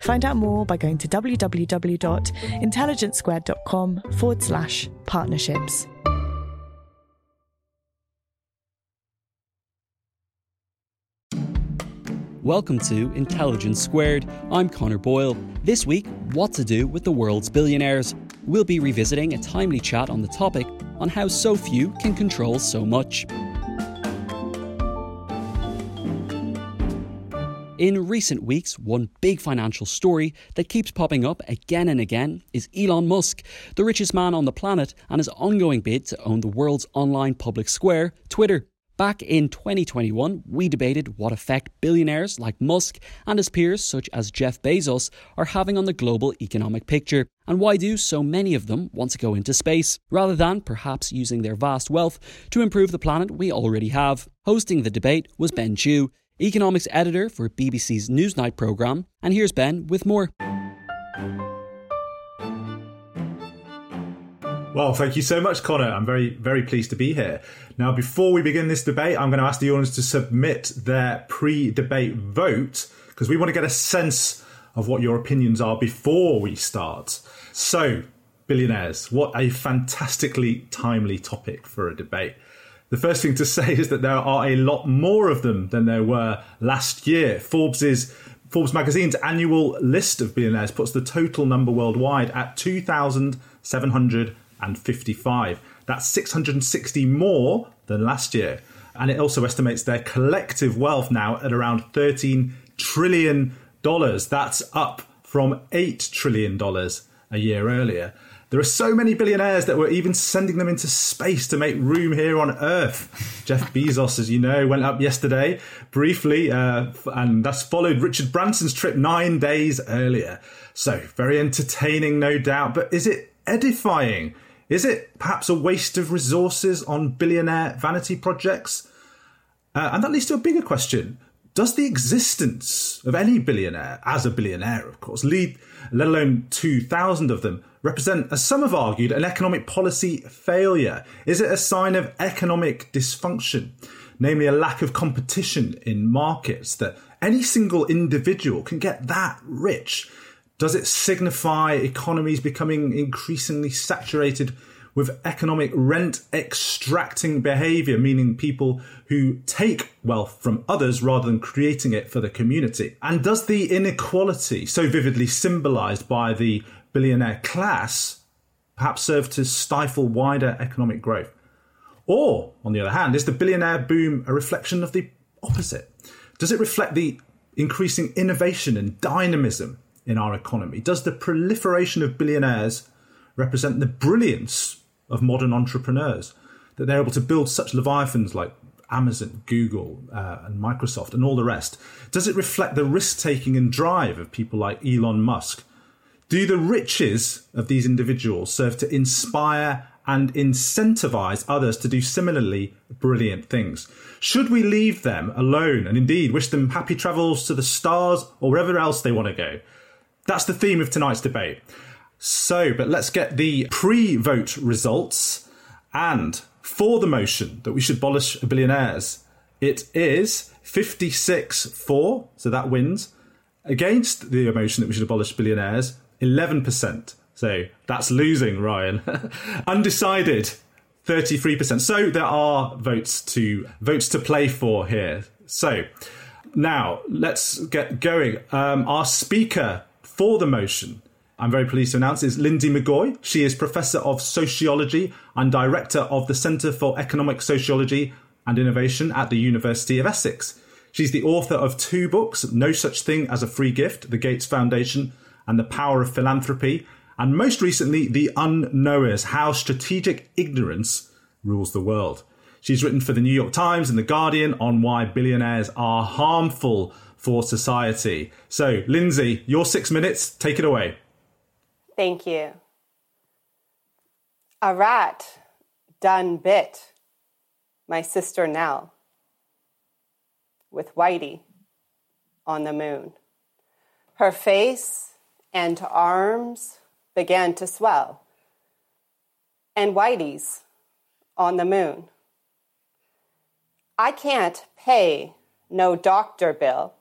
Find out more by going to www.intelligencesquared.com forward slash partnerships. Welcome to Intelligence Squared. I'm Connor Boyle. This week, what to do with the world's billionaires. We'll be revisiting a timely chat on the topic on how so few can control so much. In recent weeks, one big financial story that keeps popping up again and again is Elon Musk, the richest man on the planet, and his ongoing bid to own the world's online public square, Twitter. Back in 2021, we debated what effect billionaires like Musk and his peers, such as Jeff Bezos, are having on the global economic picture, and why do so many of them want to go into space, rather than perhaps using their vast wealth to improve the planet we already have. Hosting the debate was Ben Chu, economics editor for BBC's Newsnight programme, and here's Ben with more. Well, thank you so much, Connor. I'm very, very pleased to be here. Now, before we begin this debate, I'm going to ask the audience to submit their pre debate vote because we want to get a sense of what your opinions are before we start. So, billionaires, what a fantastically timely topic for a debate. The first thing to say is that there are a lot more of them than there were last year. Forbes's Forbes magazine's annual list of billionaires puts the total number worldwide at 2,755. That's 660 more than last year. And it also estimates their collective wealth now at around 13 trillion dollars. That's up from 8 trillion dollars a year earlier. There are so many billionaires that were even sending them into space to make room here on Earth. Jeff Bezos, as you know, went up yesterday briefly, uh, and that's followed Richard Branson's trip nine days earlier. So, very entertaining, no doubt. But is it edifying? Is it perhaps a waste of resources on billionaire vanity projects? Uh, and that leads to a bigger question. Does the existence of any billionaire, as a billionaire, of course, lead, let alone 2,000 of them, represent, as some have argued, an economic policy failure? Is it a sign of economic dysfunction, namely a lack of competition in markets that any single individual can get that rich? Does it signify economies becoming increasingly saturated with economic rent extracting behavior, meaning people who take wealth from others rather than creating it for the community? And does the inequality, so vividly symbolized by the billionaire class perhaps serve to stifle wider economic growth? Or, on the other hand, is the billionaire boom a reflection of the opposite? Does it reflect the increasing innovation and dynamism in our economy? Does the proliferation of billionaires represent the brilliance of modern entrepreneurs? That they're able to build such leviathans like Amazon, Google, uh, and Microsoft, and all the rest? Does it reflect the risk taking and drive of people like Elon Musk, do the riches of these individuals serve to inspire and incentivize others to do similarly brilliant things? Should we leave them alone and indeed wish them happy travels to the stars or wherever else they want to go? That's the theme of tonight's debate. So, but let's get the pre vote results. And for the motion that we should abolish billionaires, it is 56 4, so that wins. Against the motion that we should abolish billionaires, 11%. So that's losing, Ryan. Undecided, 33%. So there are votes to votes to play for here. So now let's get going. Um, our speaker for the motion, I'm very pleased to announce, is Linsey McGoey. She is Professor of Sociology and Director of the Centre for Economic Sociology and Innovation at the University of Essex. She's the author of two books No Such Thing as a Free Gift, The Gates Foundation, and The Power of Philanthropy, and most recently, The Unknowers How Strategic Ignorance Rules the World. She's written for the New York Times and The Guardian on why billionaires are harmful for society. So, Linsey, your six minutes, take it away. Thank you. A rat done bit my sister Nell with Whitey on the moon. Her face and arms began to swell, and Whitey's on the moon. I can't pay no doctor bill,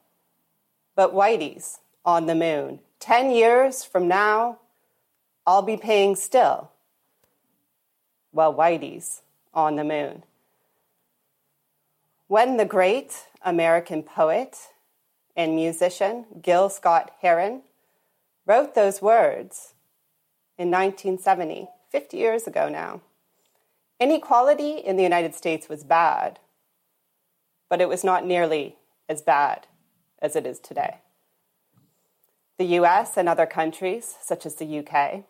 but Whitey's on the moon. Ten years from now, I'll be paying still. Well, Whitey's on the moon. When the great American poet and musician Gil Scott Heron wrote those words in 1970, 50 years ago now, inequality in the United States was bad, but it was not nearly as bad as it is today. The US and other countries, such as the UK,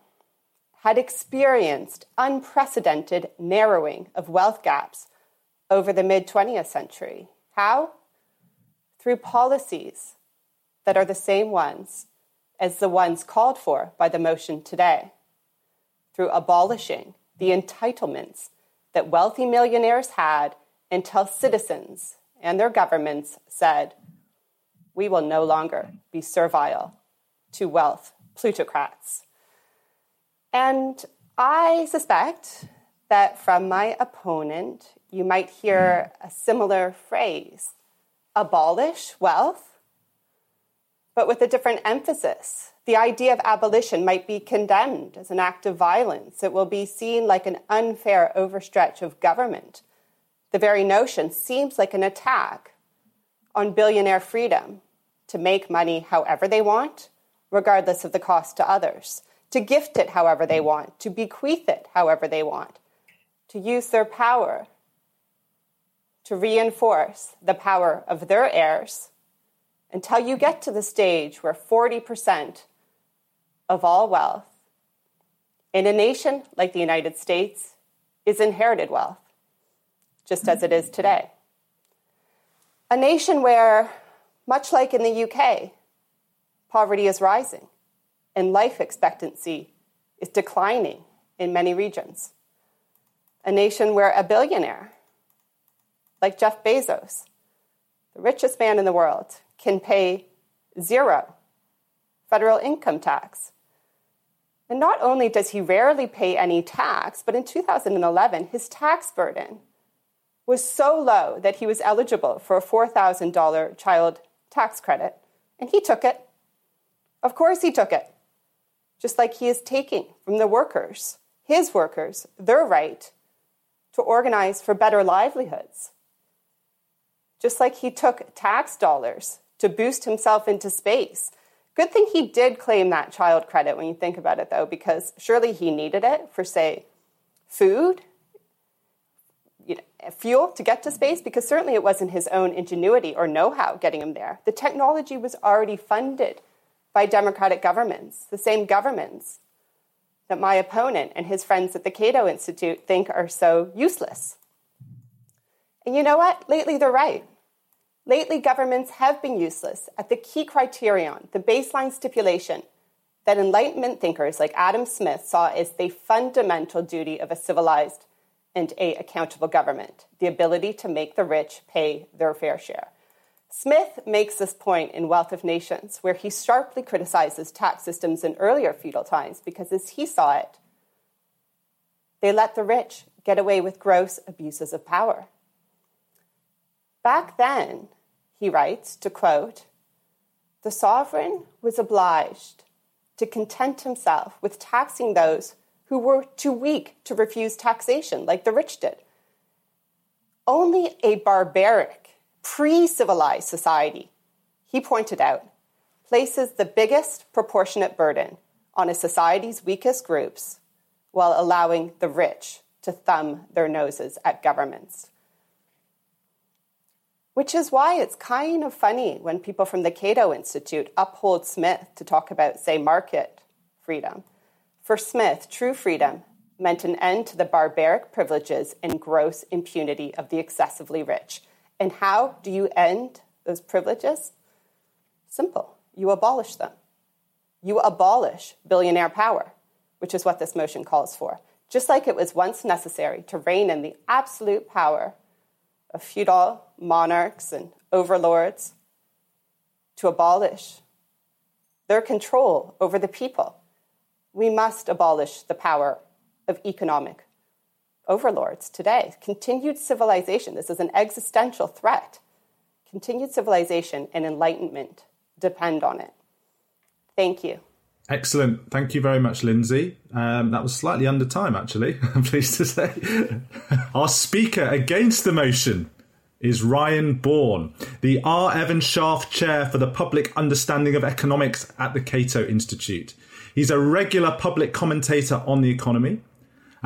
had experienced unprecedented narrowing of wealth gaps over the mid 20th century. How? Through policies that are the same ones as the ones called for by the motion today, through abolishing the entitlements that wealthy millionaires had until citizens and their governments said, we will no longer be servile to wealth plutocrats. And I suspect that from my opponent, you might hear a similar phrase abolish wealth, but with a different emphasis. The idea of abolition might be condemned as an act of violence. It will be seen like an unfair overstretch of government. The very notion seems like an attack on billionaire freedom to make money however they want, regardless of the cost to others, to gift it however they mm. want, to bequeath it however they want, to use their power to reinforce the power of their heirs until you get to the stage where 40% of all wealth in a nation like the United States is inherited wealth, just as it is today. A nation where, much like in the UK, poverty is rising and life expectancy is declining in many regions. A nation where a billionaire like Jeff Bezos, the richest man in the world, can pay zero federal income tax. And not only does he rarely pay any tax, but in 2011, his tax burden was so low that he was eligible for a $4,000 child tax credit, and he took it. Of course, he took it. Just like he is taking from the workers, his workers, their right to organize for better livelihoods just like he took tax dollars to boost himself into space. Good thing he did claim that child credit when you think about it, though, because surely he needed it for, say, food, you know, fuel to get to space, because certainly it wasn't his own ingenuity or know how getting him there. The technology was already funded by democratic governments, the same governments that my opponent and his friends at the Cato Institute think are so useless. And you know what? Lately, they're right. Lately, governments have been useless at the key criterion, the baseline stipulation that Enlightenment thinkers like Adam Smith saw as the fundamental duty of a civilized and a accountable government, the ability to make the rich pay their fair share. Smith makes this point in Wealth of Nations, where he sharply criticizes tax systems in earlier feudal times because, as he saw it, they let the rich get away with gross abuses of power. Back then, he writes, to quote, the sovereign was obliged to content himself with taxing those who were too weak to refuse taxation, like the rich did. Only a barbaric, pre civilized society, he pointed out, places the biggest proportionate burden on a society's weakest groups while allowing the rich to thumb their noses at governments. Which is why it's kind of funny when people from the Cato Institute uphold Smith to talk about, say, market freedom. For Smith, true freedom meant an end to the barbaric privileges and gross impunity of the excessively rich. And how do you end those privileges? Simple. You abolish them. You abolish billionaire power, which is what this motion calls for. Just like it was once necessary to rein in the absolute power of feudal monarchs and overlords to abolish their control over the people. We must abolish the power of economic overlords today. Continued civilization, this is an existential threat. Continued civilization and enlightenment depend on it. Thank you. Excellent. Thank you very much, Linsey. Um, that was slightly under time, actually, I'm pleased to say. Our speaker against the motion is Ryan Bourne, the R. Evan Scharf Chair for the Public Understanding of Economics at the Cato Institute. He's a regular public commentator on the economy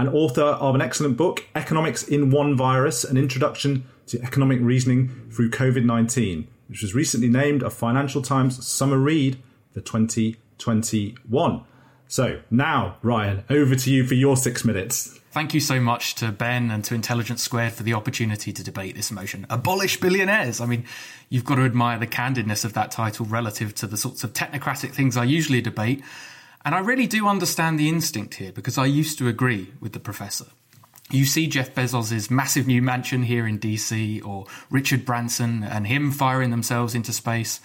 and author of an excellent book, Economics in One Virus An Introduction to Economic Reasoning Through COVID 19, which was recently named a Financial Times Summer Read for 2021. So now, Ryan, over to you for your six minutes. Thank you so much to Ben and to Intelligence Squared for the opportunity to debate this motion. Abolish billionaires. I mean, you've got to admire the candidness of that title relative to the sorts of technocratic things I usually debate. And I really do understand the instinct here because I used to agree with the professor. You see Jeff Bezos' massive new mansion here in DC, or Richard Branson and him firing themselves into space.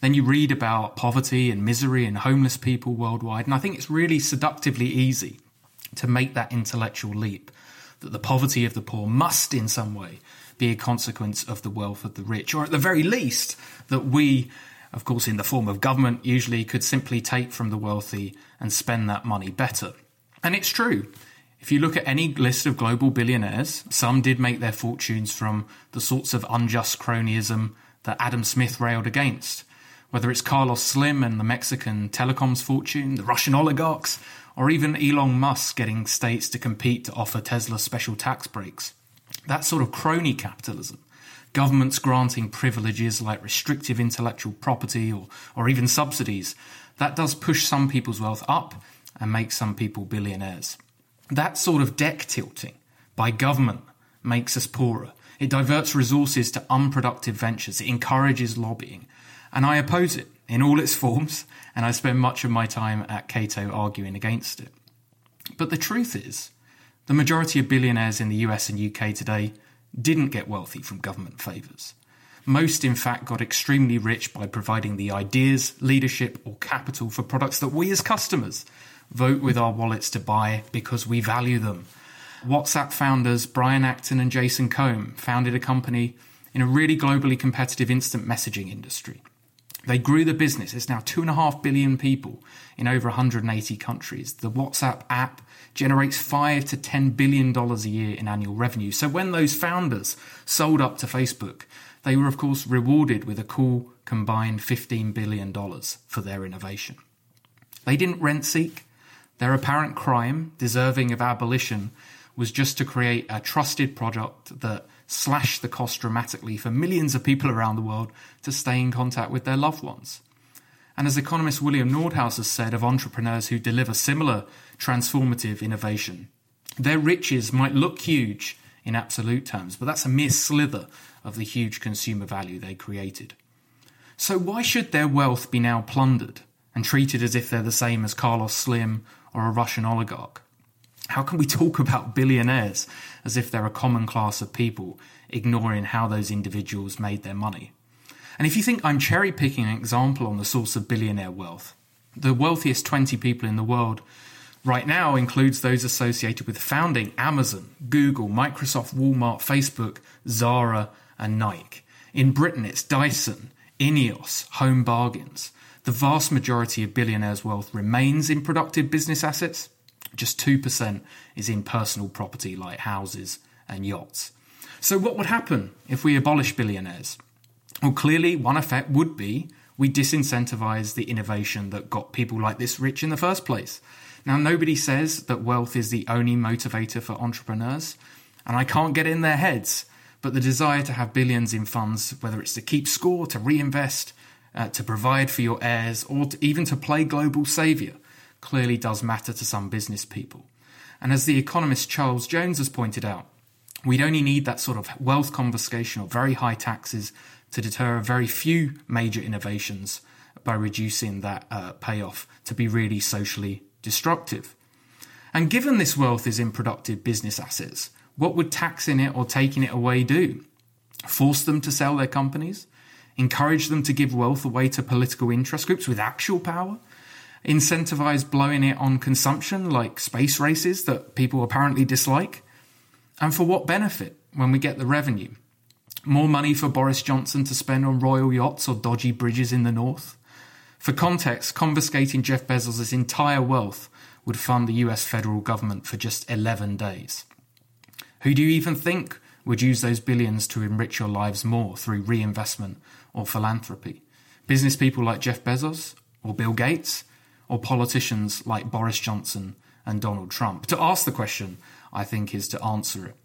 Then you read about poverty and misery and homeless people worldwide. And I think it's really seductively easy to make that intellectual leap that the poverty of the poor must, in some way, be a consequence of the wealth of the rich, or at the very least, that we, of course, in the form of government, usually could simply take from the wealthy and spend that money better. And it's true. If you look at any list of global billionaires, some did make their fortunes from the sorts of unjust cronyism that Adam Smith railed against whether it's Carlos Slim and the Mexican telecoms fortune, the Russian oligarchs, or even Elon Musk getting states to compete to offer Tesla special tax breaks. That sort of crony capitalism, governments granting privileges like restrictive intellectual property or, or even subsidies, that does push some people's wealth up and make some people billionaires. That sort of deck tilting by government makes us poorer. It diverts resources to unproductive ventures. It encourages lobbying. And I oppose it in all its forms, and I spend much of my time at Cato arguing against it. But the truth is, the majority of billionaires in the US and UK today didn't get wealthy from government favours. Most, in fact, got extremely rich by providing the ideas, leadership, or capital for products that we as customers vote with our wallets to buy because we value them. WhatsApp founders Brian Acton and Jason Koum founded a company in a really globally competitive instant messaging industry. They grew the business. It's now 2.5 billion people in over 180 countries. The WhatsApp app generates 5 to 10 billion dollars a year in annual revenue. So when those founders sold up to Facebook, they were of course rewarded with a cool combined 15 billion dollars for their innovation. They didn't rent seek. Their apparent crime, deserving of abolition, was just to create a trusted product that slashed the cost dramatically for millions of people around the world to stay in contact with their loved ones. And as economist William Nordhaus has said of entrepreneurs who deliver similar transformative innovation, their riches might look huge in absolute terms, but that's a mere slither of the huge consumer value they created. So, why should their wealth be now plundered and treated as if they're the same as Carlos Slim or a Russian oligarch? How can we talk about billionaires as if they're a common class of people, ignoring how those individuals made their money? And if you think I'm cherry picking an example on the source of billionaire wealth, the wealthiest 20 people in the world right now includes those associated with founding Amazon, Google, Microsoft, Walmart, Facebook, Zara, and Nike. In Britain, it's Dyson, Ineos, Home Bargains. The vast majority of billionaires' wealth remains in productive business assets. Just 2% is in personal property like houses and yachts. So, what would happen if we abolish billionaires? Well, clearly, one effect would be we disincentivize the innovation that got people like this rich in the first place. Now, nobody says that wealth is the only motivator for entrepreneurs, and I can't get in their heads, but the desire to have billions in funds, whether it's to keep score, to reinvest, uh, to provide for your heirs, or to, even to play global saviour, clearly does matter to some business people. And as the economist Charles Jones has pointed out, we'd only need that sort of wealth confiscation or very high taxes to deter a very few major innovations by reducing that uh, payoff to be really socially destructive. And given this wealth is in productive business assets, what would taxing it or taking it away do? Force them to sell their companies? Encourage them to give wealth away to political interest groups with actual power? Incentivize blowing it on consumption like space races that people apparently dislike? And for what benefit when we get the revenue? More money for Boris Johnson to spend on royal yachts or dodgy bridges in the north? For context, confiscating Jeff Bezos' entire wealth would fund the US federal government for just 11 days. Who do you even think would use those billions to enrich your lives more through reinvestment or philanthropy? Business people like Jeff Bezos or Bill Gates or politicians like Boris Johnson and Donald Trump? To ask the question, I think, is to answer it.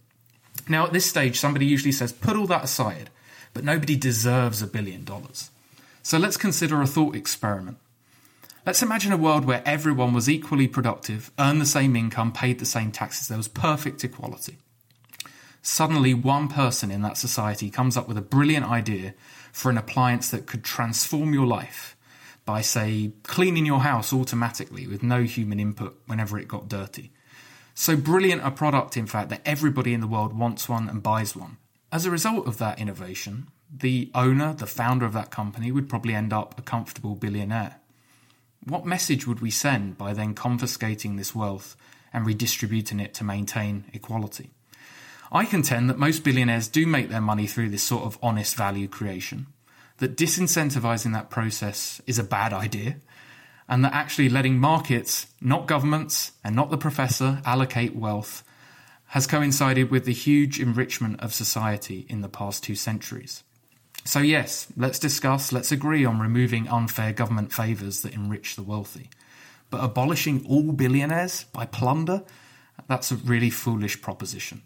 Now, at this stage, somebody usually says, put all that aside, but nobody deserves a billion dollars. So let's consider a thought experiment. Let's imagine a world where everyone was equally productive, earned the same income, paid the same taxes, there was perfect equality. Suddenly, one person in that society comes up with a brilliant idea for an appliance that could transform your life by, say, cleaning your house automatically with no human input whenever it got dirty. So brilliant a product, in fact, that everybody in the world wants one and buys one. As a result of that innovation, the owner, the founder of that company, would probably end up a comfortable billionaire. What message would we send by then confiscating this wealth and redistributing it to maintain equality? I contend that most billionaires do make their money through this sort of honest value creation, that disincentivizing that process is a bad idea, and that actually letting markets, not governments and not the professor, allocate wealth has coincided with the huge enrichment of society in the past two centuries. So, yes, let's discuss, let's agree on removing unfair government favours that enrich the wealthy. But abolishing all billionaires by plunder, that's a really foolish proposition.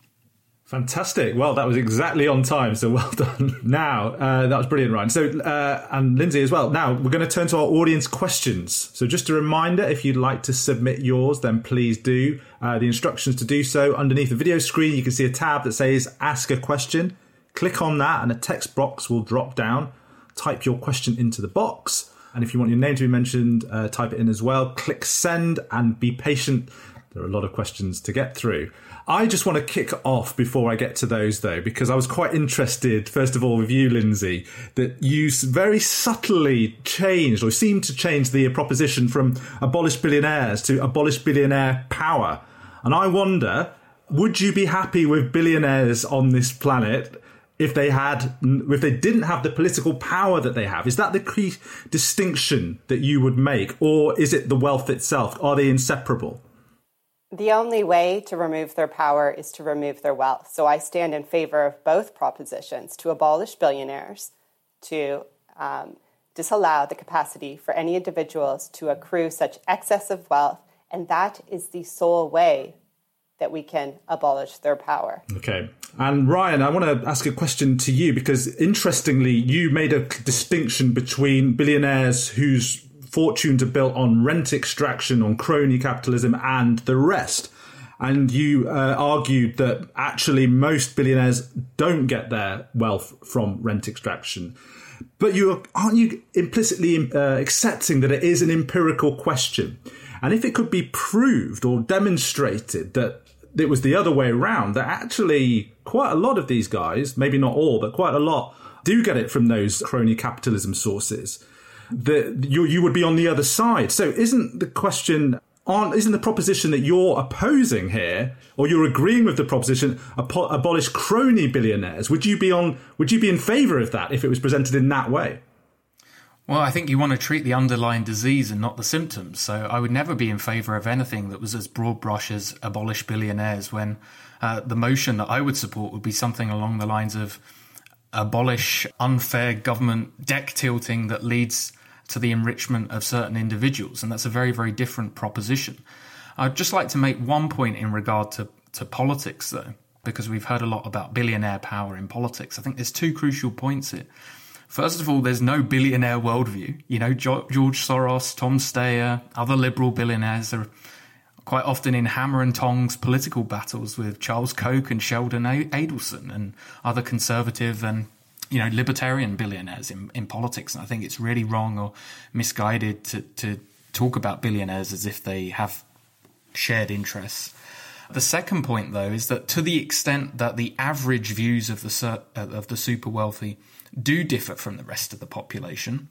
Fantastic. Well, that was exactly on time. So well done. Now, uh, that was brilliant, Ryan. So, uh, and Linsey as well. Now, we're going to turn to our audience questions. So, just a reminder if you'd like to submit yours, then please do. Uh, the instructions to do so underneath the video screen, you can see a tab that says Ask a Question. Click on that, and a text box will drop down. Type your question into the box. And if you want your name to be mentioned, uh, type it in as well. Click send and be patient. There are a lot of questions to get through. I just want to kick off before I get to those, though, because I was quite interested, first of all, with you, Linsey, that you very subtly changed or seemed to change the proposition from abolish billionaires to abolish billionaire power. And I wonder, would you be happy with billionaires on this planet if they had if they didn't have the political power that they have is that the key distinction that you would make or is it the wealth itself are they inseparable the only way to remove their power is to remove their wealth. So I stand in favor of both propositions to abolish billionaires, to um, disallow the capacity for any individuals to accrue such excess of wealth. And that is the sole way that we can abolish their power. Okay. And Ryan, I want to ask a question to you because interestingly, you made a distinction between billionaires whose fortunes are built on rent extraction, on crony capitalism, and the rest. And you uh, argued that actually most billionaires don't get their wealth from rent extraction. But you aren't you implicitly uh, accepting that it is an empirical question? And if it could be proved or demonstrated that it was the other way around, that actually quite a lot of these guys, maybe not all, but quite a lot, do get it from those crony capitalism sources, that you, you would be on the other side. So isn't the question aren't isn't the proposition that you're opposing here, or you're agreeing with the proposition abolish crony billionaires? Would you be on? Would you be in favour of that if it was presented in that way? Well, I think you want to treat the underlying disease and not the symptoms. So I would never be in favour of anything that was as broad brush as abolish billionaires. When uh, the motion that I would support would be something along the lines of abolish unfair government deck tilting that leads to the enrichment of certain individuals. And that's a very, very different proposition. I'd just like to make one point in regard to, to politics, though, because we've heard a lot about billionaire power in politics. I think there's two crucial points here. First of all, there's no billionaire worldview. You know, George Soros, Tom Steyer, other liberal billionaires are quite often in hammer and tongs political battles with Charles Koch and Sheldon Adelson and other conservative and you know libertarian billionaires in, in politics. And I think it's really wrong or misguided to, to talk about billionaires as if they have shared interests. The second point, though, is that to the extent that the average views of the of the super wealthy do differ from the rest of the population,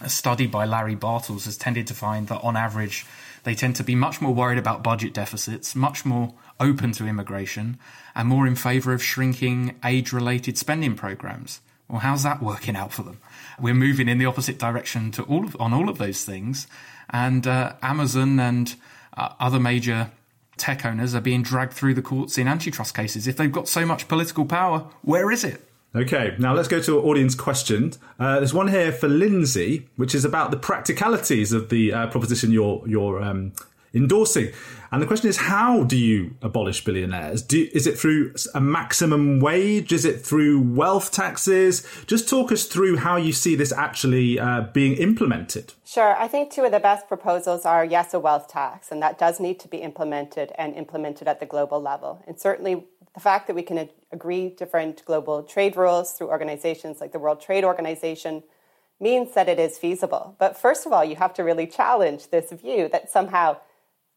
a study by Larry Bartels has tended to find that on average they tend to be much more worried about budget deficits, much more open to immigration, and more in favour of shrinking age related spending programs. Well, how's that working out for them? We're moving in the opposite direction to all of, on all of those things, and uh, Amazon and uh, other major tech owners are being dragged through the courts in antitrust cases. If they've got so much political power, where is it? Okay, now let's go to audience questions. Uh, there's one here for Linsey, which is about the practicalities of the uh, proposition you're you're um, endorsing. And the question is, how do you abolish billionaires? Do, is it through a maximum wage? Is it through wealth taxes? Just talk us through how you see this actually uh, being implemented. Sure. I think two of the best proposals are yes, a wealth tax, and that does need to be implemented and implemented at the global level. And certainly the fact that we can agree different global trade rules through organizations like the World Trade Organization means that it is feasible. But first of all, you have to really challenge this view that somehow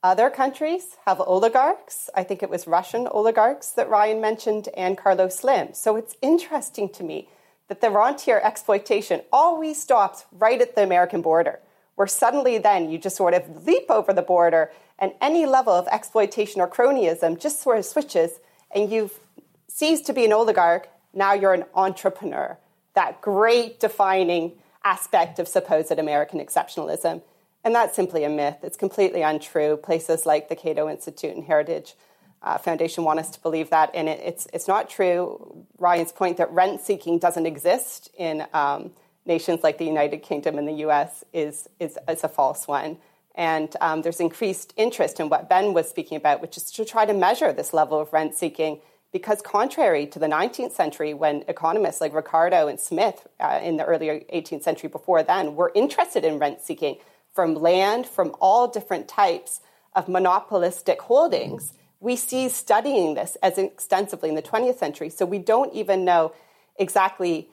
other countries have oligarchs. I think it was Russian oligarchs that Ryan mentioned and Carlos Slim. So it's interesting to me that the rentier exploitation always stops right at the American border, where suddenly then you just sort of leap over the border and any level of exploitation or cronyism just sort of switches and you've ceased to be an oligarch. Now you're an entrepreneur. That great defining aspect of supposed American exceptionalism. And that's simply a myth. It's completely untrue. Places like the Cato Institute and Heritage uh, Foundation want us to believe that, and it, it's, it's not true. Ryan's point that rent seeking doesn't exist in um, nations like the United Kingdom and the US is, is, is a false one. And um, there's increased interest in what Ben was speaking about, which is to try to measure this level of rent seeking. Because, contrary to the 19th century, when economists like Ricardo and Smith uh, in the earlier 18th century before then were interested in rent seeking, from land, from all different types of monopolistic holdings. We see studying this as extensively in the 20th century. So we don't even know exactly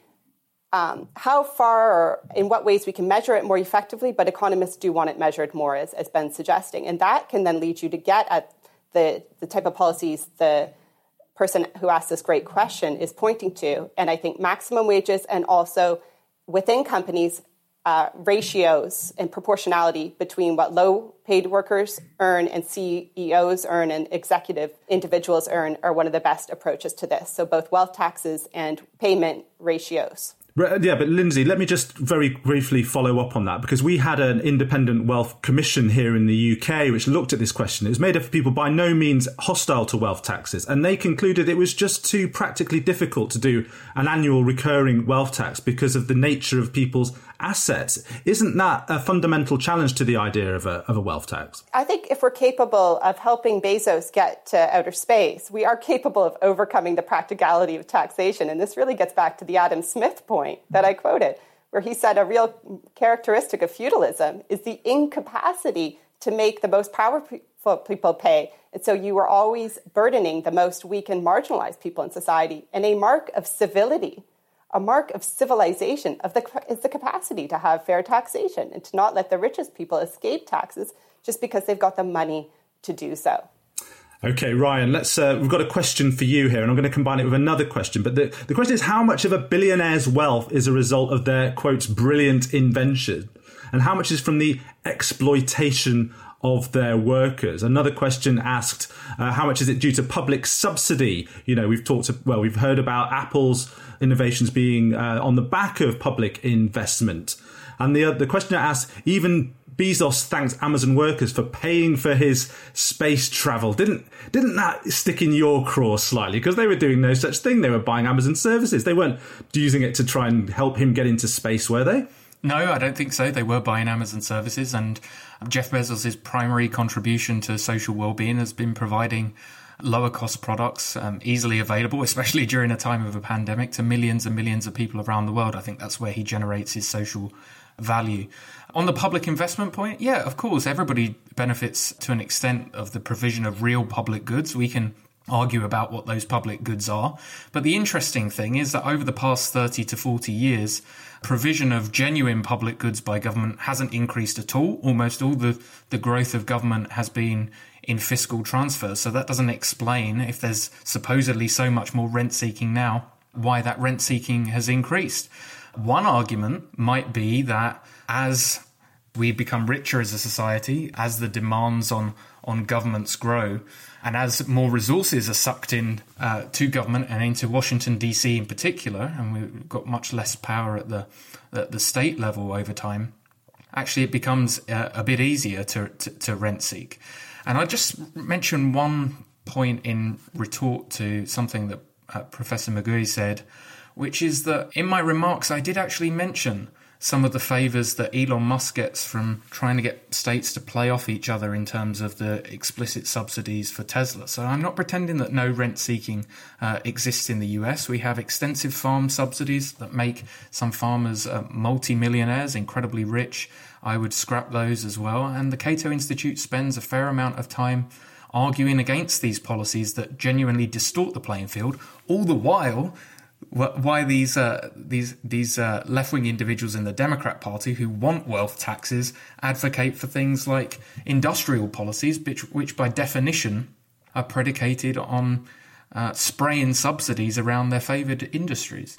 um, how far or in what ways we can measure it more effectively, but economists do want it measured more, as, as Ben's suggesting. And that can then lead you to get at the, the type of policies the person who asked this great question is pointing to. And I think maximum wages and also within companies, uh, ratios and proportionality between what low paid workers earn and CEOs earn and executive individuals earn are one of the best approaches to this. So, both wealth taxes and payment ratios. Yeah, but Linsey, let me just very briefly follow up on that because we had an independent wealth commission here in the UK which looked at this question. It was made up of people by no means hostile to wealth taxes, and they concluded it was just too practically difficult to do an annual recurring wealth tax because of the nature of people's assets. Isn't that a fundamental challenge to the idea of a, of a wealth tax? I think if we're capable of helping Bezos get to outer space, we are capable of overcoming the practicality of taxation. And this really gets back to the Adam Smith point that I quoted, where he said a real characteristic of feudalism is the incapacity to make the most powerful people pay. And so you are always burdening the most weak and marginalized people in society. And a mark of civility a mark of civilization of the, is the capacity to have fair taxation and to not let the richest people escape taxes just because they've got the money to do so. Okay, Ryan, let's. Uh, we've got a question for you here, and I'm going to combine it with another question. But the, the question is how much of a billionaire's wealth is a result of their, quote, brilliant invention? And how much is from the exploitation of their workers? Another question asked uh, how much is it due to public subsidy? You know, we've talked, well, we've heard about Apple's innovations being uh, on the back of public investment. And the, uh, the questioner asked, even Bezos thanks Amazon workers for paying for his space travel. Didn't didn't that stick in your craw slightly? Because they were doing no such thing. They were buying Amazon services. They weren't using it to try and help him get into space, were they? No, I don't think so. They were buying Amazon services, and Jeff Bezos' primary contribution to social well-being has been providing lower cost products um, easily available, especially during a time of a pandemic, to millions and millions of people around the world. I think that's where he generates his social value. On the public investment point, yeah, of course, everybody benefits to an extent of the provision of real public goods. We can argue about what those public goods are. But the interesting thing is that over the past 30 to 40 years, provision of genuine public goods by government hasn't increased at all. Almost all the, the growth of government has been in fiscal transfers. So that doesn't explain if there's supposedly so much more rent seeking now, why that rent seeking has increased. One argument might be that as we become richer as a society, as the demands on, on governments grow, and as more resources are sucked in uh, to government and into Washington D.C. in particular, and we've got much less power at the at the state level over time, actually it becomes uh, a bit easier to, to, to rent seek. And I just mention one point in retort to something that uh, Professor McGoey said which is that in my remarks, I did actually mention some of the favors that Elon Musk gets from trying to get states to play off each other in terms of the explicit subsidies for Tesla. So I'm not pretending that no rent seeking uh, exists in the US. We have extensive farm subsidies that make some farmers uh, multi-millionaires, incredibly rich. I would scrap those as well. And the Cato Institute spends a fair amount of time arguing against these policies that genuinely distort the playing field, all the while why these uh, these these uh, left wing individuals in the Democrat Party who want wealth taxes advocate for things like industrial policies, which, which by definition are predicated on uh, spraying subsidies around their favoured industries.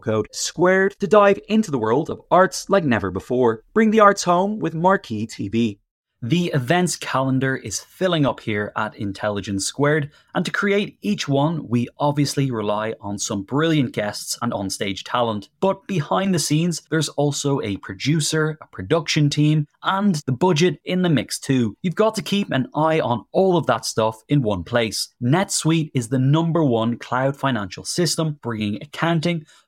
code SQUARED to dive into the world of arts like never before. Bring the arts home with Marquee TV. The events calendar is filling up here at Intelligence Squared, and to create each one, we obviously rely on some brilliant guests and onstage talent. But behind the scenes, there's also a producer, a production team, and the budget in the mix too. You've got to keep an eye on all of that stuff in one place. NetSuite is the number one cloud financial system, bringing accounting,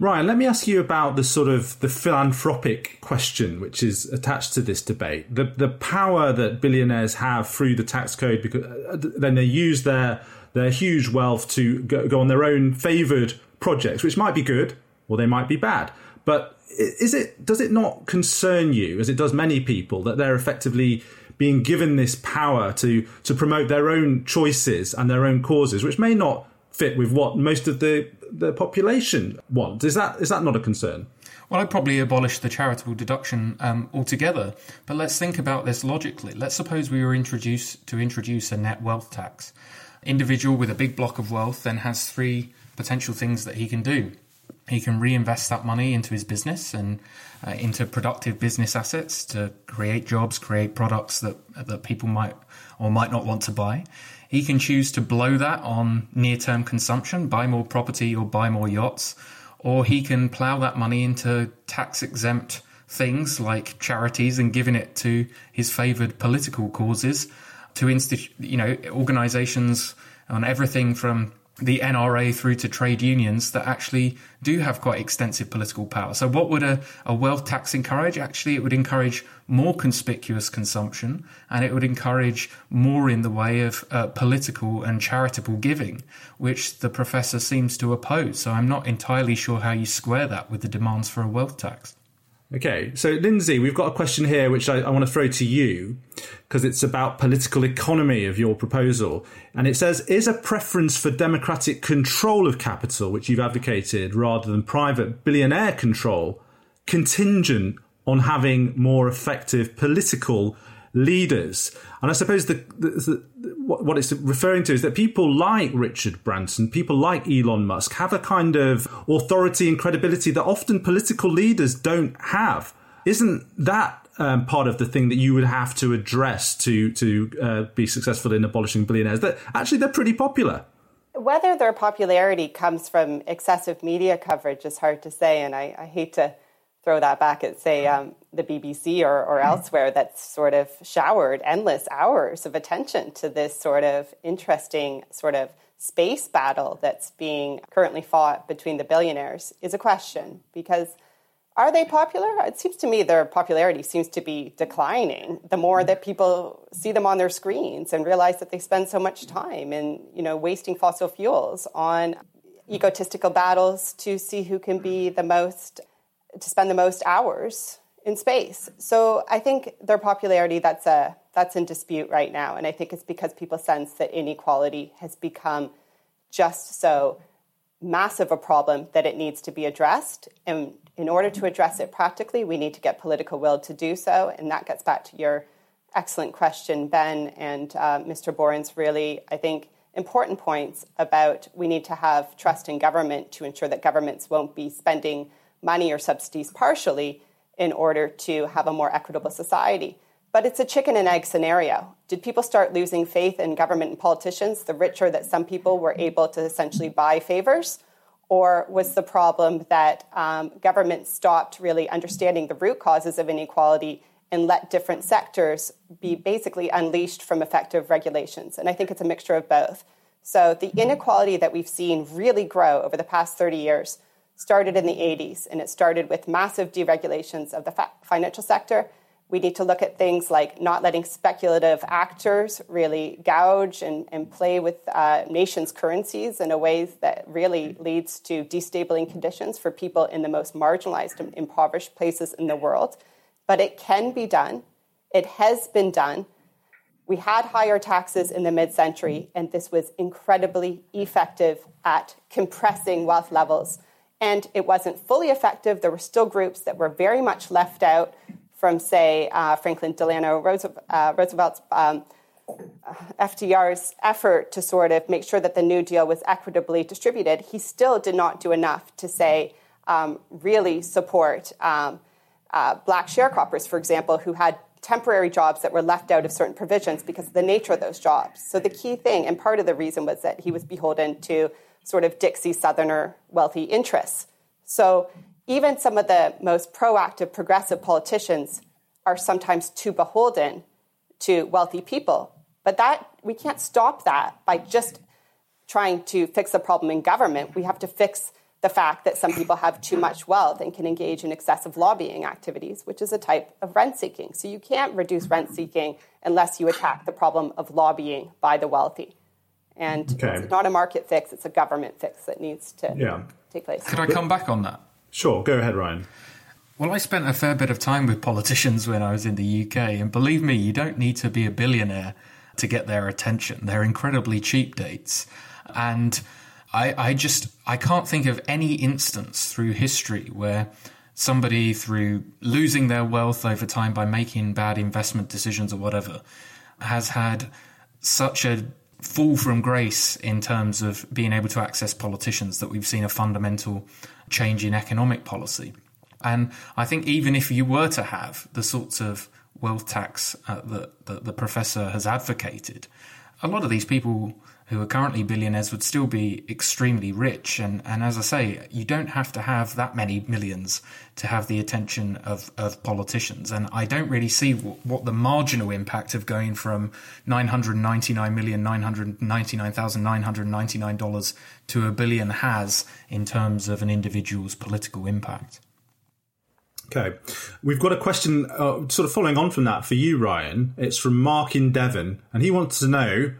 Ryan, let me ask you about the sort of the philanthropic question which is attached to this debate. The the power that billionaires have through the tax code because uh, then they use their their huge wealth to go, go on their own favored projects, which might be good or they might be bad. But is it does it not concern you, as it does many people, that they're effectively being given this power to to promote their own choices and their own causes, which may not fit with what most of the the population want? Is that is that not a concern? Well, I'd probably abolish the charitable deduction um, altogether. But let's think about this logically. Let's suppose we were introduced to introduce a net wealth tax. Individual with a big block of wealth then has three potential things that he can do. He can reinvest that money into his business and uh, into productive business assets to create jobs, create products that that people might or might not want to buy. He can choose to blow that on near-term consumption, buy more property or buy more yachts or he can plow that money into tax exempt things like charities and giving it to his favored political causes to institute, you know, organizations on everything from the NRA through to trade unions that actually do have quite extensive political power. So, what would a, a wealth tax encourage? Actually, it would encourage more conspicuous consumption and it would encourage more in the way of uh, political and charitable giving, which the professor seems to oppose. So, I'm not entirely sure how you square that with the demands for a wealth tax. Okay, so Linsey, we've got a question here which I, I want to throw to you because it's about political economy of your proposal. And it says, is a preference for democratic control of capital, which you've advocated, rather than private billionaire control, contingent on having more effective political leaders? And I suppose the, the, the what it's referring to is that people like Richard Branson, people like Elon Musk, have a kind of authority and credibility that often political leaders don't have. Isn't that um, part of the thing that you would have to address to to uh, be successful in abolishing billionaires? That actually they're pretty popular. Whether their popularity comes from excessive media coverage is hard to say, and I, I hate to throw that back at, say, um, the BBC or, or mm-hmm. elsewhere that's sort of showered endless hours of attention to this sort of interesting sort of space battle that's being currently fought between the billionaires is a question because are they popular? It seems to me their popularity seems to be declining the more that mm-hmm. people see them on their screens and realize that they spend so much time in, you know, wasting fossil fuels on egotistical battles to see who can be mm-hmm. the most to spend the most hours in space. So I think their popularity that's a that's in dispute right now, and I think it's because people sense that inequality has become just so massive a problem that it needs to be addressed. And in order to address it practically, we need to get political will to do so. And that gets back to your excellent question, Ben and uh, Mr. Bourne's really, I think, important points about we need to have trust in government to ensure that governments won't be spending money or subsidies partially in order to have a more equitable society. But it's a chicken and egg scenario. Did people start losing faith in government and politicians the richer that some people were able to essentially buy favors? Or was the problem that um, government stopped really understanding the root causes of inequality and let different sectors be basically unleashed from effective regulations? And I think it's a mixture of both. So the inequality that we've seen really grow over the past 30 years started in the 80s, and it started with massive deregulations of the fa- financial sector. We need to look at things like not letting speculative actors really gouge and, and play with uh, nations' currencies in a way that really leads to destabilizing conditions for people in the most marginalized and impoverished places in the world. But it can be done. It has been done. We had higher taxes in the mid century, and this was incredibly effective at compressing wealth levels and it wasn't fully effective. There were still groups that were very much left out from, say, uh, Franklin Delano uh, Roosevelt's um, FDR's effort to sort of make sure that the New Deal was equitably distributed. He still did not do enough to say um, really support um, uh, black sharecroppers, for example, who had temporary jobs that were left out of certain provisions because of the nature of those jobs. So the key thing, and part of the reason was that he was beholden to sort of Dixie Southerner wealthy interests. So even some of the most proactive progressive politicians are sometimes too beholden to wealthy people. But that we can't stop that by just trying to fix the problem in government. We have to fix the fact that some people have too much wealth and can engage in excessive lobbying activities, which is a type of rent seeking. So you can't reduce rent seeking unless you attack the problem of lobbying by the wealthy. And Okay. it's not a market fix, it's a government fix that needs to Yeah. take place. Could I come back on that? Sure, go ahead, Ryan. Well, I spent a fair bit of time with politicians when I was in the UK, and believe me, you don't need to be a billionaire to get their attention. They're incredibly cheap dates. And I, I just I can't think of any instance through history where somebody through losing their wealth over time by making bad investment decisions or whatever has had such a fall from grace in terms of being able to access politicians that we've seen a fundamental change in economic policy. And I think even if you were to have the sorts of wealth tax uh, that, that the professor has advocated, a lot of these people who are currently billionaires would still be extremely rich. And, and as I say, you don't have to have that many millions to have the attention of, of politicians. And I don't really see what, what the marginal impact of going from $999,999,999 to a billion has in terms of an individual's political impact. Okay. We've got a question uh, sort of following on from that for you, Ryan. It's from Mark in Devon, and he wants to know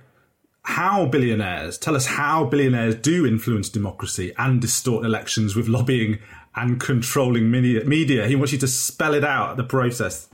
how billionaires, tell us how billionaires do influence democracy and distort elections with lobbying and controlling media. He wants you to spell it out, the process.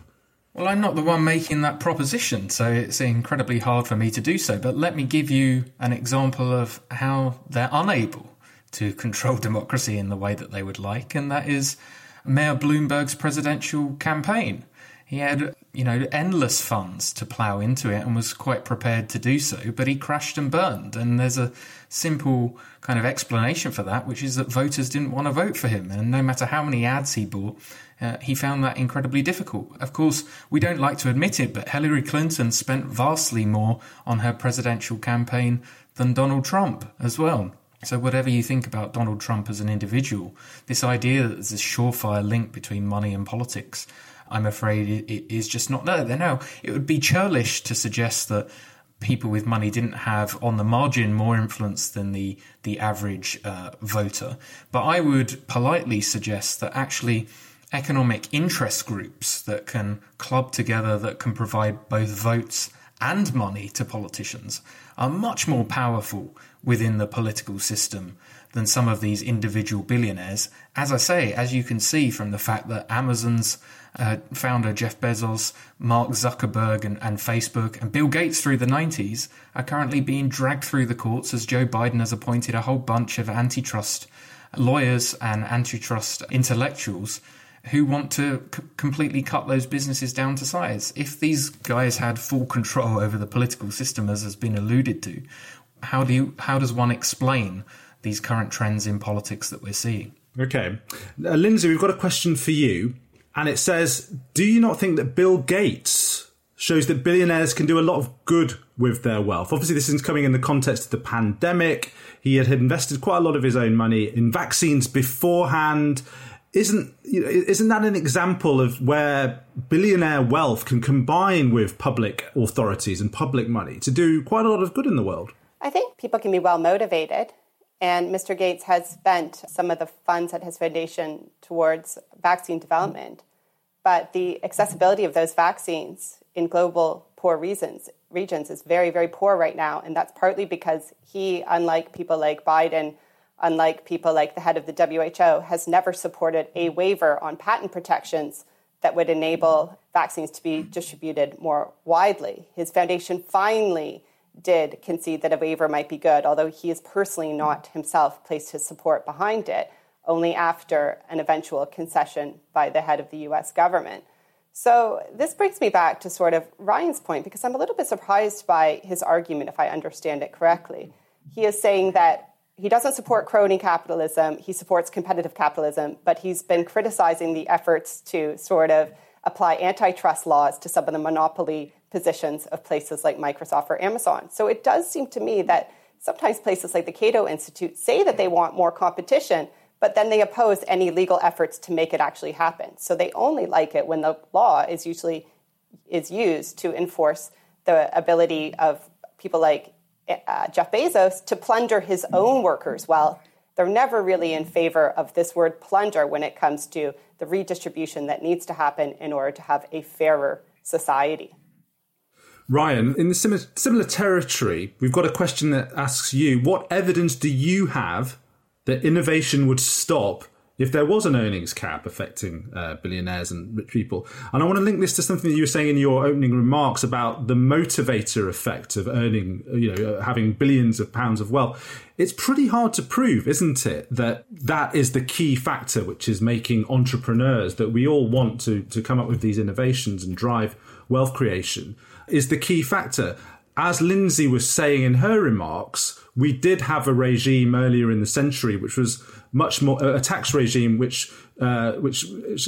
Well, I'm not the one making that proposition, so it's incredibly hard for me to do so. But let me give you an example of how they're unable to control democracy in the way that they would like, and that is Mayor Bloomberg's presidential campaign. He had, you know, endless funds to plough into it and was quite prepared to do so, but he crashed and burned. And there's a simple kind of explanation for that, which is that voters didn't want to vote for him. And no matter how many ads he bought, uh, he found that incredibly difficult. Of course, we don't like to admit it, but Hillary Clinton spent vastly more on her presidential campaign than Donald Trump as well. So, whatever you think about Donald Trump as an individual, this idea that there's a surefire link between money and politics, I'm afraid it, it is just not there. Now, it would be churlish to suggest that people with money didn't have, on the margin, more influence than the the average uh, voter. But I would politely suggest that actually economic interest groups that can club together, that can provide both votes and money to politicians, are much more powerful within the political system than some of these individual billionaires. As I say, as you can see from the fact that Amazon's uh, founder Jeff Bezos, Mark Zuckerberg, and, and, Facebook, and Bill Gates through the 90s are currently being dragged through the courts as Joe Biden has appointed a whole bunch of antitrust lawyers and antitrust intellectuals who want to c- completely cut those businesses down to size. If these guys had full control over the political system, as has been alluded to, how do you, how does one explain these current trends in politics that we're seeing? Okay. Uh, Linsey, we've got a question for you. And it says, Do you not think that Bill Gates shows that billionaires can do a lot of good with their wealth? Obviously, this is coming in the context of the pandemic. He had invested quite a lot of his own money in vaccines beforehand. Isn't you know, isn't that an example of where billionaire wealth can combine with public authorities and public money to do quite a lot of good in the world? I think people can be well motivated. And Mr. Gates has spent some of the funds at his foundation towards vaccine development. But the accessibility of those vaccines in global poor regions, regions is very, very poor right now. And that's partly because he, unlike people like Biden, unlike people like the head of the WHO, has never supported a waiver on patent protections that would enable vaccines to be distributed more widely. His foundation finally did concede that a waiver might be good, although he has personally not himself placed his support behind it, only after an eventual concession by the head of the US government. So this brings me back to sort of Ryan's point, because I'm a little bit surprised by his argument, if I understand it correctly. He is saying that he doesn't support crony capitalism, he supports competitive capitalism, but he's been criticizing the efforts to sort of apply antitrust laws to some of the monopoly positions of places like Microsoft or Amazon. So it does seem to me that sometimes places like the Cato Institute say that they want more competition, but then they oppose any legal efforts to make it actually happen. So they only like it when the law is usually is used to enforce the ability of people like uh, Jeff Bezos to plunder his own workers. Well, they're never really in favor of this word plunder when it comes to the redistribution that needs to happen in order to have a fairer society. Ryan, in the similar, similar territory, we've got a question that asks you what evidence do you have that innovation would stop if there was an earnings cap affecting uh, billionaires and rich people. And I want to link this to something that you were saying in your opening remarks about the motivator effect of earning, you know, having billions of pounds of wealth. It's pretty hard to prove, isn't it, that that is the key factor which is making entrepreneurs that we all want to, to come up with these innovations and drive wealth creation is the key factor. As Linsey was saying in her remarks, we did have a regime earlier in the century which was much more a tax regime which uh, which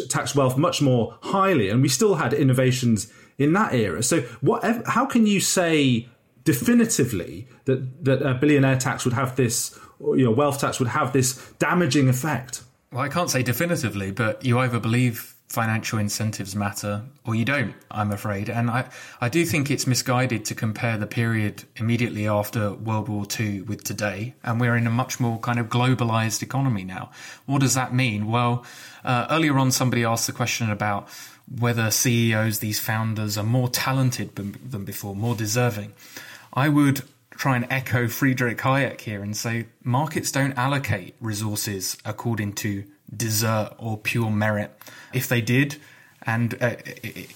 taxed wealth much more highly, and we still had innovations in that era. So, what? How can you say definitively that that a billionaire tax would have this, you know, wealth tax would have this damaging effect? Well, I can't say definitively, but you either believe financial incentives matter or you don't, I'm afraid. And I, I do think it's misguided to compare the period immediately after World War II with today. And we're in a much more kind of globalized economy now. What does that mean? Well, uh, earlier on, somebody asked the question about whether CEOs, these founders, are more talented than before, more deserving. I would try and echo Friedrich Hayek here and say markets don't allocate resources according to desert or pure merit. If they did, and uh,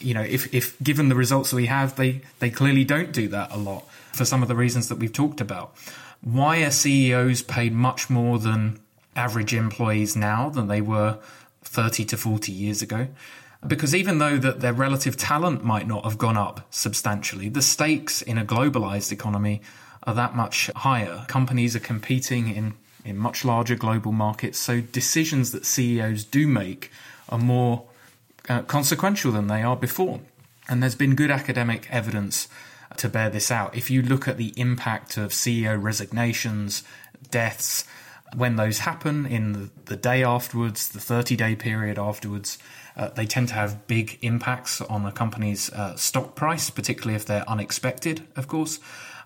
you know, if if given the results that we have, they they clearly don't do that a lot for some of the reasons that we've talked about. Why are CEOs paid much more than average employees now than they were 30 to 40 years ago? Because even though that their relative talent might not have gone up substantially, the stakes in a globalized economy are that much higher. Companies are competing in in much larger global markets. So decisions that CEOs do make are more uh, consequential than they are before. And there's been good academic evidence to bear this out. If you look at the impact of CEO resignations, deaths, when those happen in the, the day afterwards, the 30 day period afterwards, uh, they tend to have big impacts on a company's uh, stock price, particularly if they're unexpected, of course.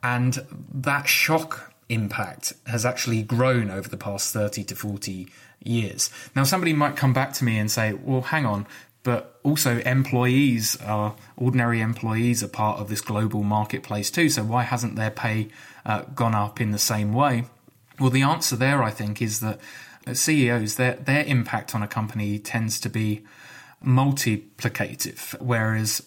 And that shock impact has actually grown over the past 30 to 40 years. Now, somebody might come back to me and say, well, hang on, but also employees are ordinary employees are part of this global marketplace too. So why hasn't their pay uh, gone up in the same way? Well, the answer there, I think, is that CEOs their their impact on a company tends to be multiplicative, whereas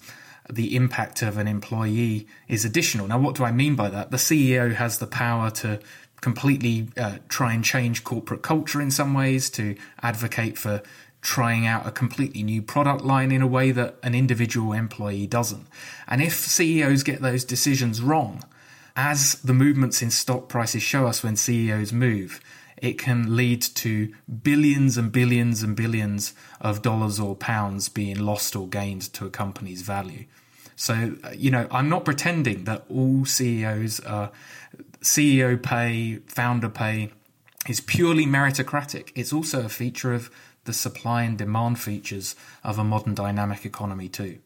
the impact of an employee is additional. Now, what do I mean by that? The CEO has the power to completely uh, try and change corporate culture in some ways, to advocate for trying out a completely new product line in a way that an individual employee doesn't. And if CEOs get those decisions wrong, as the movements in stock prices show us when CEOs move, it can lead to billions and billions and billions of dollars or pounds being lost or gained to a company's value. So, uh, you know, I'm not pretending that all CEOs are CEO pay, founder pay is purely meritocratic. It's also a feature of the supply and demand features of a modern dynamic economy, too.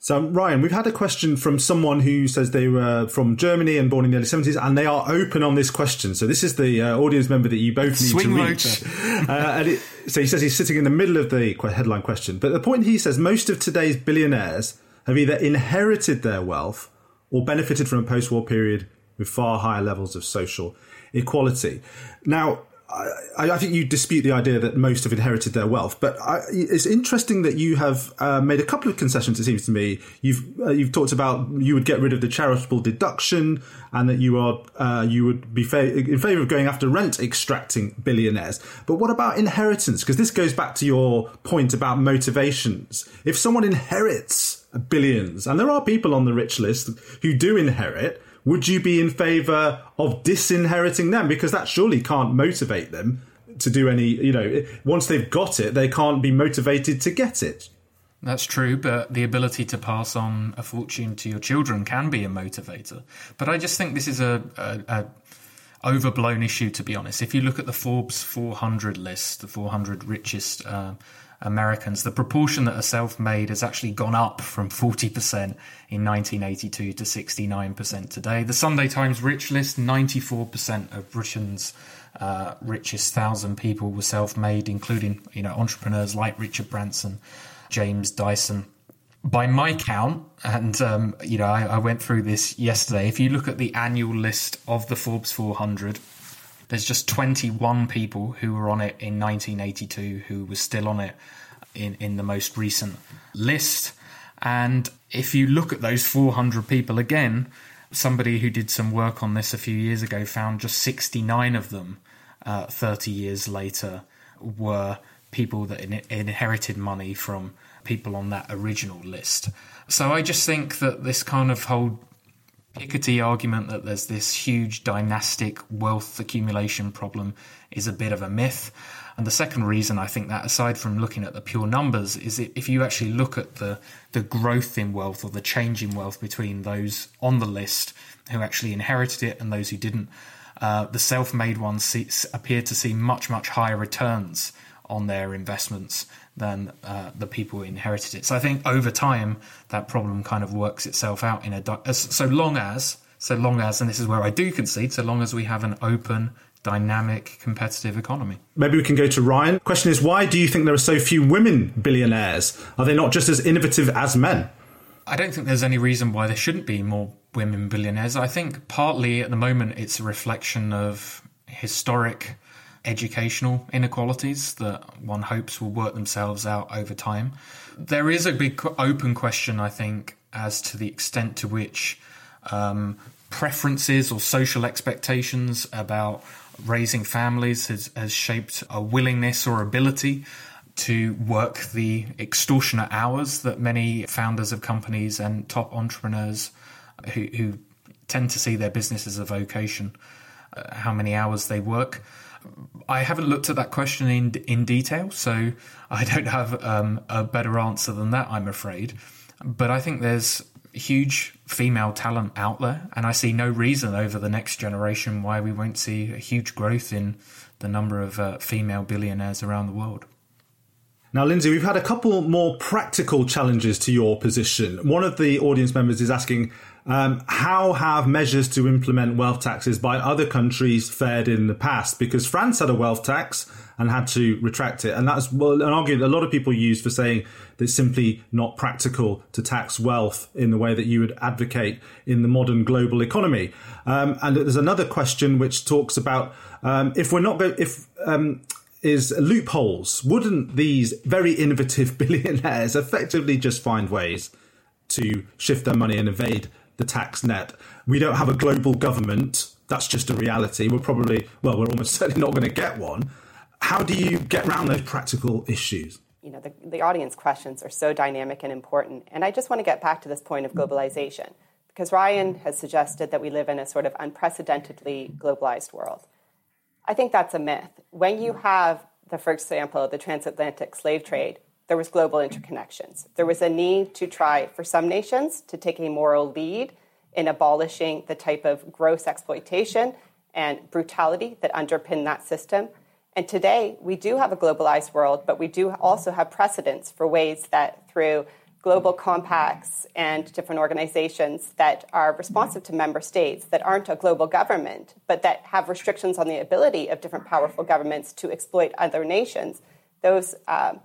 So, Ryan, we've had a question from someone who says they were from Germany and born in the early 70s, and they are open on this question. So, this is the uh, audience member that you both need Swing to reach. uh, and it, so, he says he's sitting in the middle of the headline question. But the point he says most of today's billionaires have either inherited their wealth or benefited from a post war period with far higher levels of social equality. Now, I, I, think you dispute the idea that most have inherited their wealth, but I, it's interesting that you have uh, made a couple of concessions. It seems to me you've uh, you've talked about you would get rid of the charitable deduction, and that you are uh, you would be fa- in favour of going after rent extracting billionaires. But what about inheritance? Because this goes back to your point about motivations. If someone inherits billions, and there are people on the rich list who do inherit would you be in favour of disinheriting them? Because that surely can't motivate them to do any, you know, once they've got it, they can't be motivated to get it. That's true, but the ability to pass on a fortune to your children can be a motivator. But I just think this is a, a, a overblown issue, to be honest. If you look at the Forbes 400 list, the 400 richest uh, Americans, the proportion that are self made has actually gone up from 40% in 1982 to 69% today. The Sunday Times Rich List 94% of Britain's uh, richest thousand people were self made, including you know entrepreneurs like Richard Branson, James Dyson. by my count, and um, you know, I, I, went through this yesterday. If you look at the annual list of the Forbes 400, there's just 21 people who were on it in 1982 who were still on it in in the most recent list. And if you look at those 400 people again, somebody who did some work on this a few years ago found just 69 of them, uh, 30 years later, were people that in- inherited money from people on that original list. So I just think that this kind of whole Piketty argument that there's this huge dynastic wealth accumulation problem is a bit of a myth. And the second reason I think that, aside from looking at the pure numbers, is if you actually look at the, the growth in wealth or the change in wealth between those on the list who actually inherited it and those who didn't, uh, the self made ones see, appear to see much, much higher returns on their investments than uh, the people who inherited it. So I think over time that problem kind of works itself out in a as, so long as so long as and this is where I do concede so long as we have an open dynamic competitive economy. Maybe we can go to Ryan. Question is why do you think there are so few women billionaires? Are they not just as innovative as men? I don't think there's any reason why there shouldn't be more women billionaires. I think partly at the moment it's a reflection of historic educational inequalities that one hopes will work themselves out over time. There is a big open question, I think, as to the extent to which um, preferences or social expectations about raising families has, has shaped a willingness or ability to work the extortionate hours that many founders of companies and top entrepreneurs who, who tend to see their business as a vocation, uh, how many hours they work. I haven't looked at that question in in detail, so I don't have um, a better answer than that. I'm afraid, but I think there's huge female talent out there, and I see no reason over the next generation why we won't see a huge growth in the number of uh, female billionaires around the world. Now, Linsey, we've had a couple more practical challenges to your position. One of the audience members is asking um, how have measures to implement wealth taxes by other countries fared in the past? Because France had a wealth tax and had to retract it. And that's well, an argument a lot of people use for saying that it's simply not practical to tax wealth in the way that you would advocate in the modern global economy. Um, and there's another question which talks about um, if we're not going, if, um, is loopholes. Wouldn't these very innovative billionaires effectively just find ways to shift their money and evade the tax net. We don't have a global government. That's just a reality. We're probably, well, we're almost certainly not going to get one. How do you get around those practical issues? You know, the, the audience questions are so dynamic and important. And I just want to get back to this point of globalization because Ryan has suggested that we live in a sort of unprecedentedly globalized world. I think that's a myth. When you have the, for example, the transatlantic slave trade, there was global interconnections. There was a need to try for some nations to take a moral lead in abolishing the type of gross exploitation and brutality that underpin that system. And today, we do have a globalized world, but we do also have precedents for ways that through global compacts and different organizations that are responsive to member states that aren't a global government, but that have restrictions on the ability of different powerful governments to exploit other nations, those um,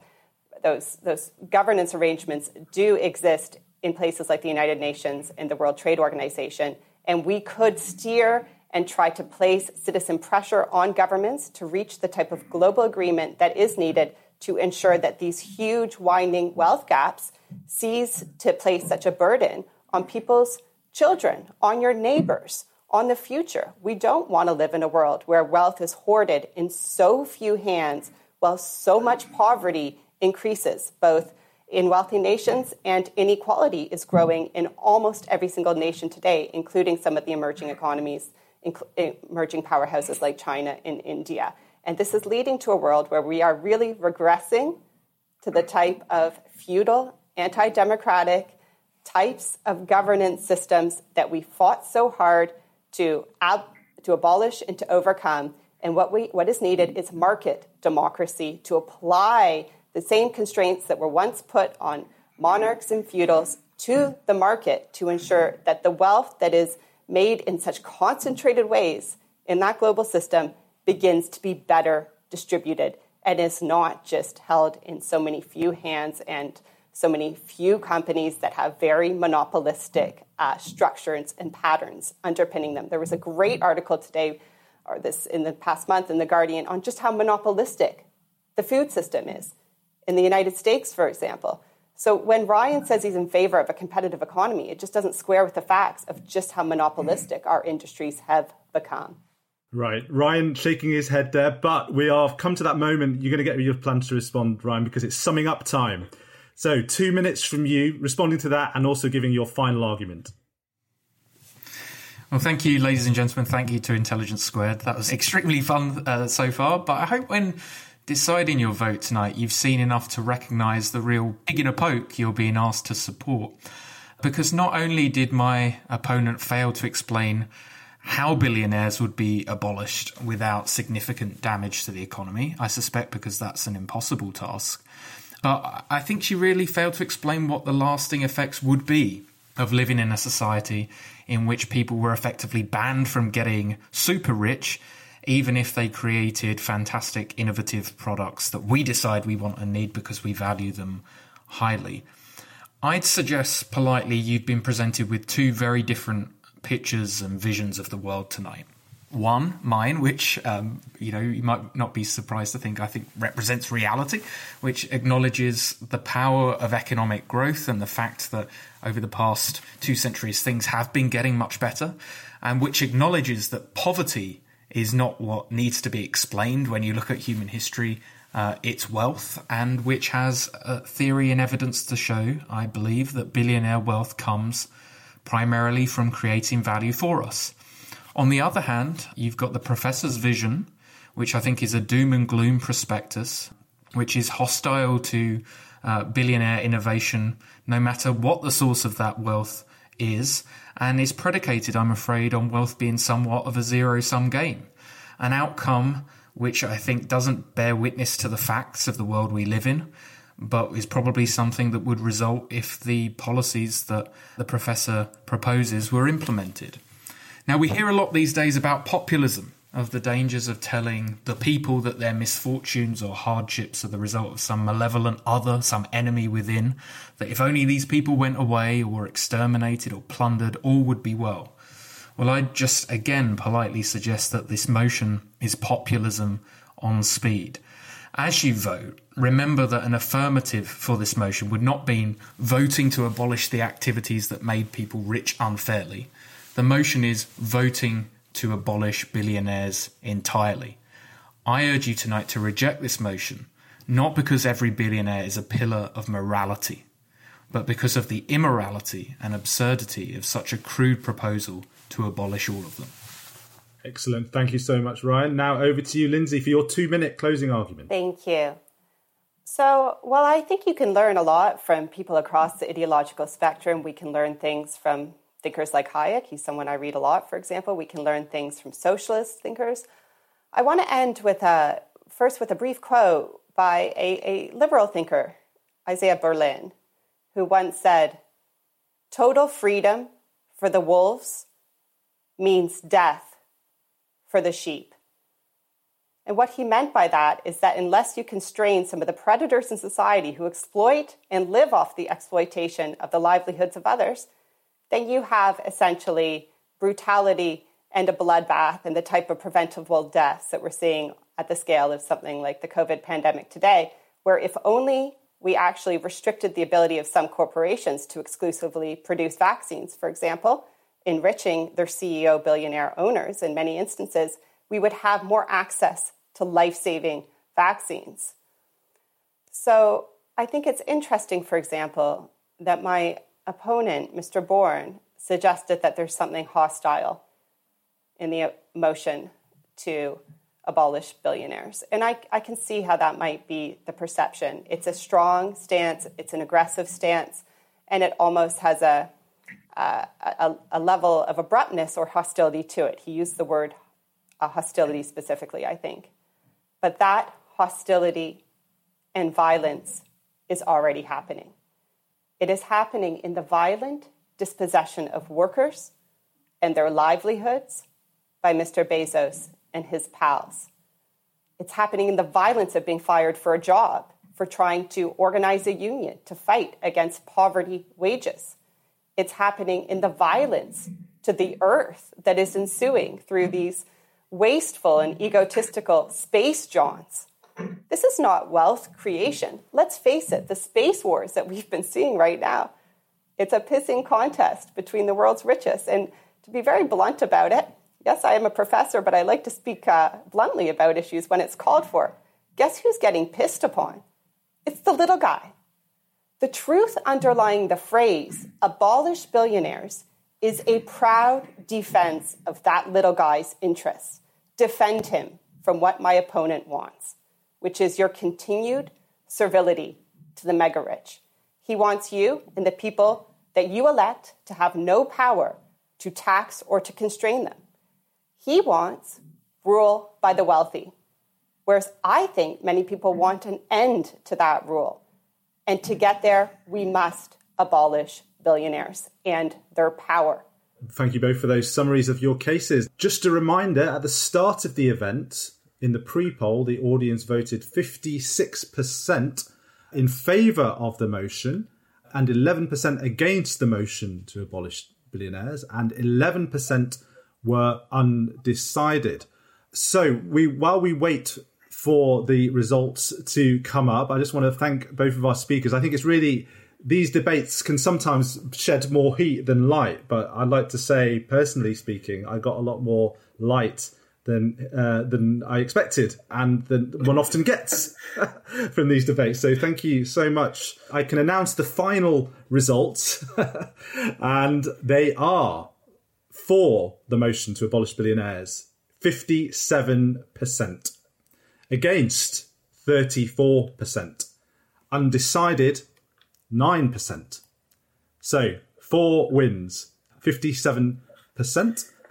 those, those governance arrangements do exist in places like the United Nations and the World Trade Organization. And we could steer and try to place citizen pressure on governments to reach the type of global agreement that is needed to ensure that these huge winding wealth gaps cease to place such a burden on people's children, on your neighbors, on the future. We don't want to live in a world where wealth is hoarded in so few hands while so much poverty increases, both in wealthy nations and inequality is growing in almost every single nation today, including some of the emerging economies, eh, emerging powerhouses like China and India. And this is leading to a world where we are really regressing to the type of feudal, anti democratic types of governance systems that we fought so hard to, ab- to abolish and to overcome. And what, we, what is needed is market democracy to apply the same constraints that were once put on monarchs and feudals to the market to ensure that the wealth that is made in such concentrated ways in that global system begins to be better distributed and is not just held in so many few hands and so many few companies that have very monopolistic uh, structures and patterns underpinning them. There was a great article today, or this in the past month in The Guardian, on just how monopolistic the food system is in the United States, for example. So when Ryan says he's in favor of a competitive economy, it just doesn't square with the facts of just how monopolistic our industries have become. Right. Ryan shaking his head there, but we have come to that moment. You're going to get your plan to respond, Ryan, because it's summing up time. So, two minutes from you responding to that and also giving your final argument. Well, thank you, ladies and gentlemen. Thank you to Intelligence Squared. That was extremely fun uh, so far. But I hope when deciding your vote tonight, you've seen enough to recognise the real pig in a poke you're being asked to support. Because not only did my opponent fail to explain how billionaires would be abolished without significant damage to the economy, I suspect because that's an impossible task. But I think she really failed to explain what the lasting effects would be of living in a society in which people were effectively banned from getting super rich, even if they created fantastic, innovative products that we decide we want and need because we value them highly. I'd suggest politely you've been presented with two very different pictures and visions of the world tonight. One, mine, which um, you know you might not be surprised to think I think represents reality, which acknowledges the power of economic growth and the fact that over the past two centuries things have been getting much better, and which acknowledges that poverty is not what needs to be explained when you look at human history. Uh, its wealth, and which has theory and evidence to show, I believe, that billionaire wealth comes primarily from creating value for us. On the other hand, you've got the professor's vision, which I think is a doom and gloom prospectus, which is hostile to uh, billionaire innovation, no matter what the source of that wealth is, and is predicated, I'm afraid, on wealth being somewhat of a zero sum game. An outcome which I think doesn't bear witness to the facts of the world we live in, but is probably something that would result if the policies that the professor proposes were implemented. Now, we hear a lot these days about populism, of the dangers of telling the people that their misfortunes or hardships are the result of some malevolent other, some enemy within, that if only these people went away or were exterminated or plundered, all would be well. Well, I'd just again politely suggest that this motion is populism on speed. As you vote, remember that an affirmative for this motion would not mean voting to abolish the activities that made people rich unfairly. The motion is voting to abolish billionaires entirely. I urge you tonight to reject this motion, not because every billionaire is a pillar of morality, but because of the immorality and absurdity of such a crude proposal to abolish all of them. Excellent. Thank you so much, Ryan. Now over to you, Linsey, for your two minute closing argument. Thank you. So, well, I think you can learn a lot from people across the ideological spectrum. We can learn things from thinkers like Hayek. He's someone I read a lot, for example. We can learn things from socialist thinkers. I want to end with a first with a brief quote by a, a liberal thinker, Isaiah Berlin, who once said, Total freedom for the wolves means death for the sheep. And what he meant by that is that unless you constrain some of the predators in society who exploit and live off the exploitation of the livelihoods of others, then you have essentially brutality and a bloodbath and the type of preventable deaths that we're seeing at the scale of something like the COVID pandemic today, where if only we actually restricted the ability of some corporations to exclusively produce vaccines, for example, enriching their CEO billionaire owners in many instances, we would have more access to life saving vaccines. So I think it's interesting, for example, that my opponent, Mr. Bourne, suggested that there's something hostile in the motion to abolish billionaires. And I, I can see how that might be the perception. It's a strong stance, it's an aggressive stance, and it almost has a a, a, level of abruptness or hostility to it. He used the word uh, hostility specifically, I think. But that hostility and violence is already happening. It is happening in the violent dispossession of workers and their livelihoods by Mr. Bezos and his pals. It's happening in the violence of being fired for a job for trying to organize a union to fight against poverty wages. It's happening in the violence to the earth that is ensuing through these wasteful and egotistical space jaunts. This is not wealth creation. Let's face it, the space wars that we've been seeing right now, it's a pissing contest between the world's richest. And to be very blunt about it, yes, I am a professor, but I like to speak uh, bluntly about issues when it's called for. Guess who's getting pissed upon? It's the little guy. The truth underlying the phrase abolish billionaires is a proud defense of that little guy's interests. Defend him from what my opponent wants, which is your continued servility to the mega rich. He wants you and the people that you elect to have no power to tax or to constrain them. He wants rule by the wealthy, whereas I think many people want an end to that rule. And to get there, we must abolish billionaires and their power. Thank you both for those summaries of your cases. Just a reminder at the start of the event, in the pre poll, the audience voted 56% in favour of the motion and 11% against the motion to abolish billionaires, and 11% were undecided. So, we while we wait for the results to come up, I just want to thank both of our speakers. I think it's really these debates can sometimes shed more heat than light, but I'd like to say, personally speaking, I got a lot more light than uh, than I expected, and than one often gets from these debates. So thank you so much. I can announce the final results, and they are for the motion to abolish billionaires, fifty-seven percent, against thirty-for percent, undecided 9%. So, four wins, 57%.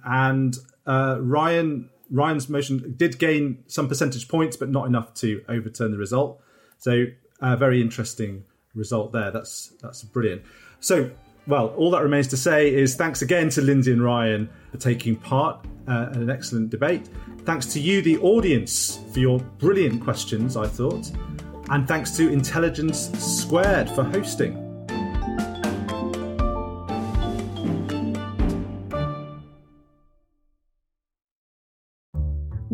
And uh, Ryan Ryan's motion did gain some percentage points, but not enough to overturn the result. So, a very interesting result there. That's that's brilliant. So, well, all that remains to say is thanks again to Linsey and Ryan for taking part uh, in an excellent debate. Thanks to you, the audience, for your brilliant questions. I thought. And thanks to Intelligence Squared for hosting.